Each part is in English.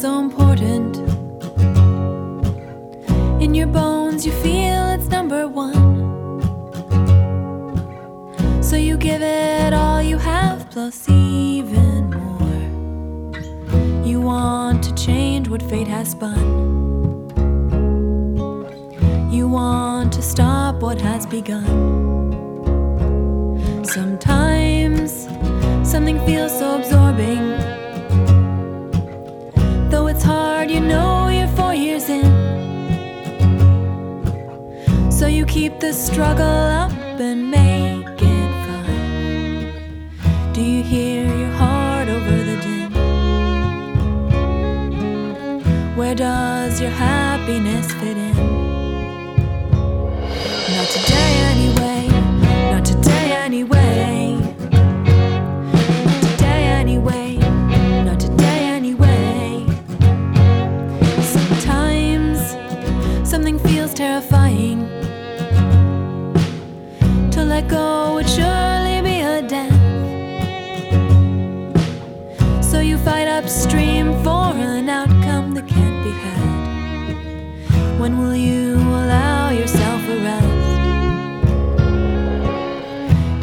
so important. In your bones, you feel it's number one. So you give it all you have, plus even more. You want to change what fate has spun. You want to stop what has begun. Sometimes something feels so absorbing. Keep the struggle up and make it fun. Do you hear your heart over the din? Where does your happiness fit in? Not today, anyway. Not today, anyway. Not today, anyway. Not today, anyway. Sometimes something feels terrifying. Let go would surely be a death. So you fight upstream for an outcome that can't be had. When will you allow yourself a rest?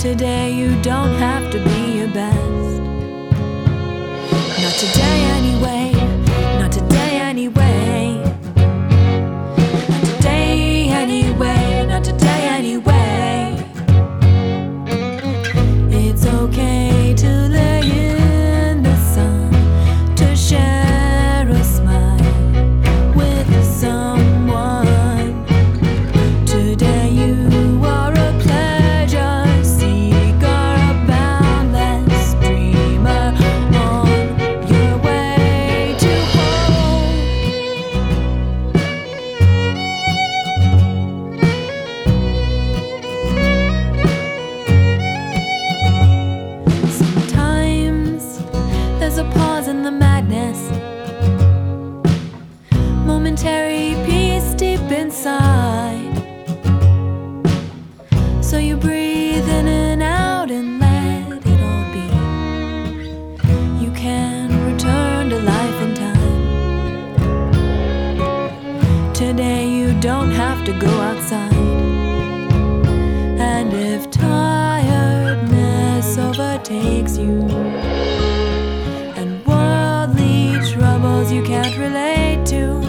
Today you don't have to be your best. Not today, momentary peace deep inside. So you breathe in and out and let it all be. You can return to life in time. Today you don't have to go outside. And if tiredness overtakes you and worldly troubles you can't relate to,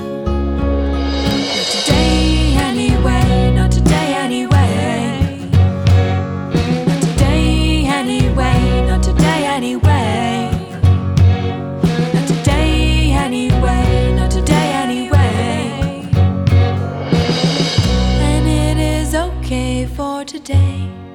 okay for today.